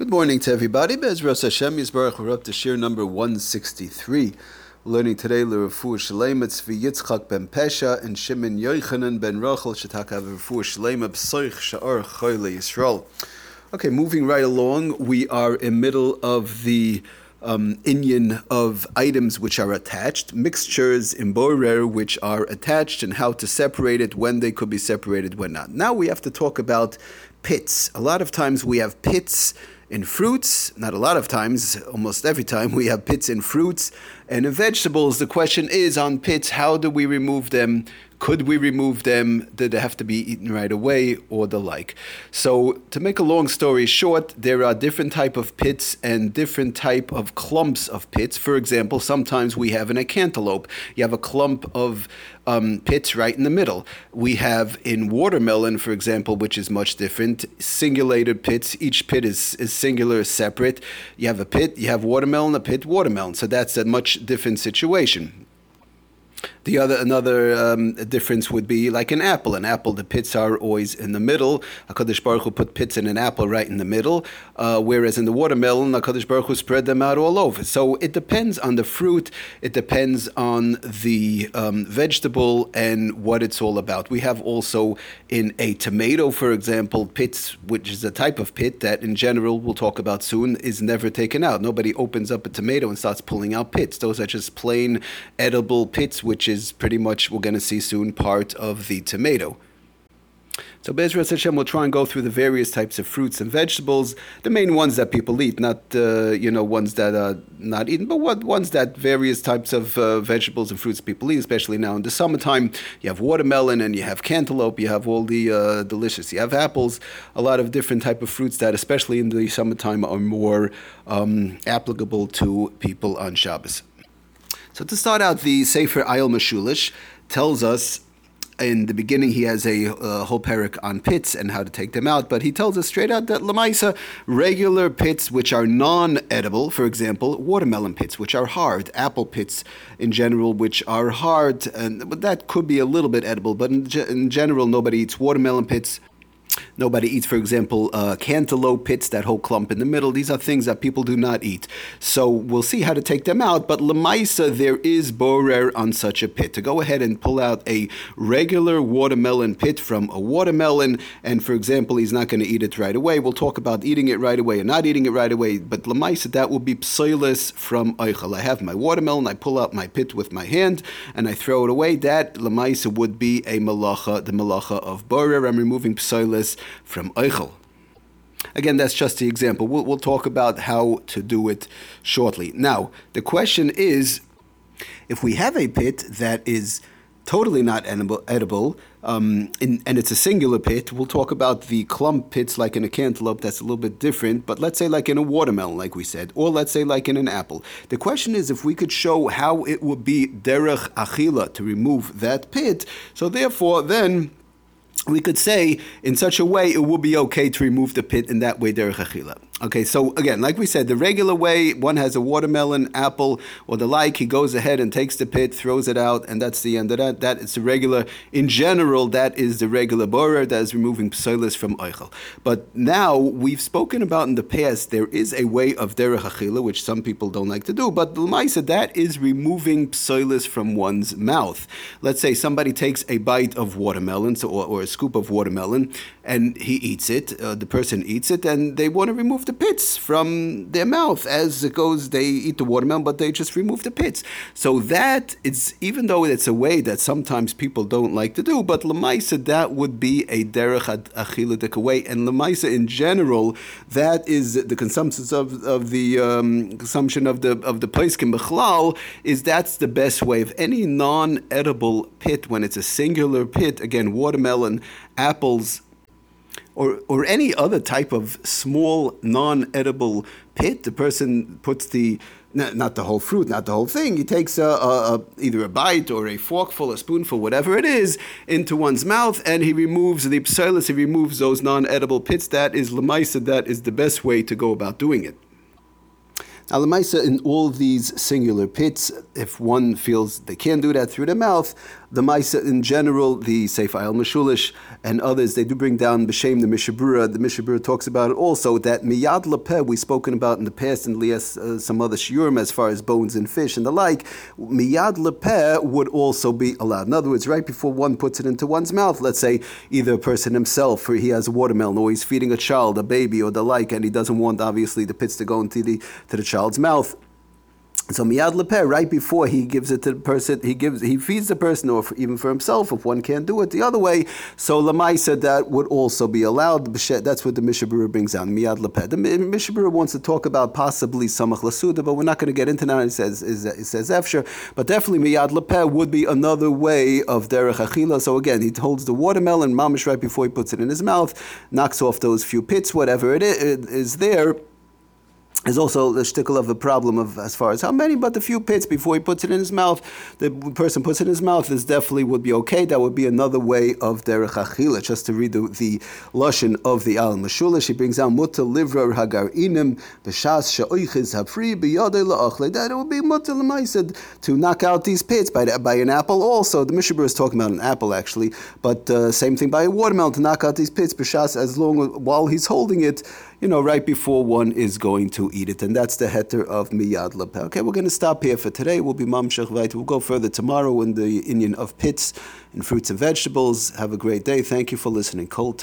Good morning to everybody. Bezras Hashem Yisbarach. We're up to shir number 163. learning today L'Refu Shalem Tzvi Yitzchak ben Pesha and Shimon Yochanan ben Rachel Shetakav Refu Shalem B'Soich Sha'ar Choyle Yisrael. Okay, moving right along, we are in middle of the um, of items which are attached, mixtures in Borer which are attached, and how to separate it, when they could be separated, when not. Now we have to talk about pits. A lot of times we have pits in fruits, not a lot of times, almost every time we have pits in fruits. And in vegetables, the question is on pits, how do we remove them? Could we remove them? Did they have to be eaten right away or the like? So to make a long story short, there are different type of pits and different type of clumps of pits. For example, sometimes we have in a cantaloupe, you have a clump of um, pits right in the middle. We have in watermelon, for example, which is much different, singulated pits. Each pit is, is singular, separate. You have a pit, you have watermelon, a pit, watermelon. So that's a much different situation. The other another um, difference would be like an apple. An apple, the pits are always in the middle. Hakadosh Baruch Hu put pits in an apple right in the middle, uh, whereas in the watermelon, Hakadosh Baruch Hu spread them out all over. So it depends on the fruit. It depends on the um, vegetable and what it's all about. We have also in a tomato, for example, pits, which is a type of pit that in general we'll talk about soon, is never taken out. Nobody opens up a tomato and starts pulling out pits. Those are just plain edible pits, which is pretty much, we're going to see soon, part of the tomato. So Bezrat Hashem will try and go through the various types of fruits and vegetables, the main ones that people eat, not uh, you know ones that are not eaten, but what ones that various types of uh, vegetables and fruits people eat, especially now in the summertime. You have watermelon and you have cantaloupe, you have all the uh, delicious, you have apples, a lot of different type of fruits that, especially in the summertime, are more um, applicable to people on Shabbos. So to start out, the Sefer Ayil Meshulash tells us in the beginning he has a uh, whole parak on pits and how to take them out, but he tells us straight out that lamaisa regular pits which are non-edible, for example, watermelon pits which are hard, apple pits in general which are hard, and that could be a little bit edible, but in, in general nobody eats watermelon pits Nobody eats, for example, uh, cantaloupe pits, that whole clump in the middle. These are things that people do not eat. So we'll see how to take them out. But lemaisa, there is borer on such a pit. To go ahead and pull out a regular watermelon pit from a watermelon, and for example, he's not going to eat it right away. We'll talk about eating it right away and not eating it right away. But lemaisa, that will be psoilis from eichel. I have my watermelon, I pull out my pit with my hand, and I throw it away. That lemaisa would be a malacha, the malacha of borer. I'm removing psoilis from Eichel. Again, that's just the example. We'll, we'll talk about how to do it shortly. Now, the question is if we have a pit that is totally not edible, edible um, in, and it's a singular pit. We'll talk about the clump pits like in a cantaloupe, that's a little bit different, but let's say like in a watermelon, like we said, or let's say like in an apple. The question is if we could show how it would be derech achila to remove that pit, so therefore then we could say in such a way it would be okay to remove the pit in that way derech achila. Okay, so again, like we said, the regular way, one has a watermelon, apple, or the like, he goes ahead and takes the pit, throws it out, and that's the end of that. That is the regular, in general, that is the regular borer, that is removing psoilis from eichel. But now, we've spoken about in the past, there is a way of derech achila, which some people don't like to do, but l'maisa, that is removing psoilis from one's mouth. Let's say somebody takes a bite of watermelon, so, or, or a scoop of watermelon, and he eats it, uh, the person eats it, and they want to remove the pits from their mouth as it goes. They eat the watermelon, but they just remove the pits. So that it's even though it's a way that sometimes people don't like to do, but lemaisa that would be a derech achiladik way, and lemaisa in general that is the consumption of, of the um, consumption of the of the in bechlal is that's the best way of any non-edible pit when it's a singular pit. Again, watermelon, apples or, or any other type of small non-edible pit. The person puts the not the whole fruit, not the whole thing. He takes a, a, a, either a bite or a forkful, a spoonful, whatever it is, into one's mouth, and he removes the psilis. He removes those non-edible pits. That is lemaisa. That is the best way to go about doing it. Now, lemaisa in all these singular pits, if one feels they can't do that through the mouth, the Maisa in general, the Sefer Ayil Meshulash and others, they do bring down B'Shem, the Mishnah Berurah. The Mishnah Berurah talks about it also that Miyad Lepeh, we've spoken about in the past in Lias, uh, some other shiurim as far as bones and fish and the like. Miyad Lepeh would also be allowed. In other words, right before one puts it into one's mouth, let's say either a person himself or he has a watermelon or he's feeding a child, a baby or the like, and he doesn't want obviously the pits to go into the to the child's mouth so miyad lepeh, right before he gives it to the person, he gives, he feeds the person, or even for himself, if one can't do it the other way. So lamai said that would also be allowed. That's what the Mishnah Berurah brings down. Miyad lepeh. The Mishnah Berurah wants to talk about possibly samach lasuda, but we're not going to get into that. He says, he says efsher, but definitely miyad lepeh would be another way of derech achila. So again, he holds the watermelon mamish right before he puts it in his mouth, knocks off those few pits, whatever it is, it is there there's also the shtickle of the problem of as far as how many, but the few pits before he puts it in his mouth. The person puts it in his mouth. This definitely would be okay. That would be another way of derech achila. Just to read the, the lashon of the al mashula, she brings out muta livra hagar inim b'shas she'oichiz hafri b'yodei la'achle. That it would be muta l'maised to knock out these pits by, by an apple. Also, the Mishnah Berurah is talking about an apple actually, but uh, same thing by a watermelon to knock out these pits b'shas as long while he's holding it you know, right before one is going to eat it. And that's the heter of miyad lepeh. Okay, we're going to stop here for today. We'll be mamshach vayt. We'll go further tomorrow in the Indian of pits and fruits and vegetables. Have a great day. Thank you for listening. Kol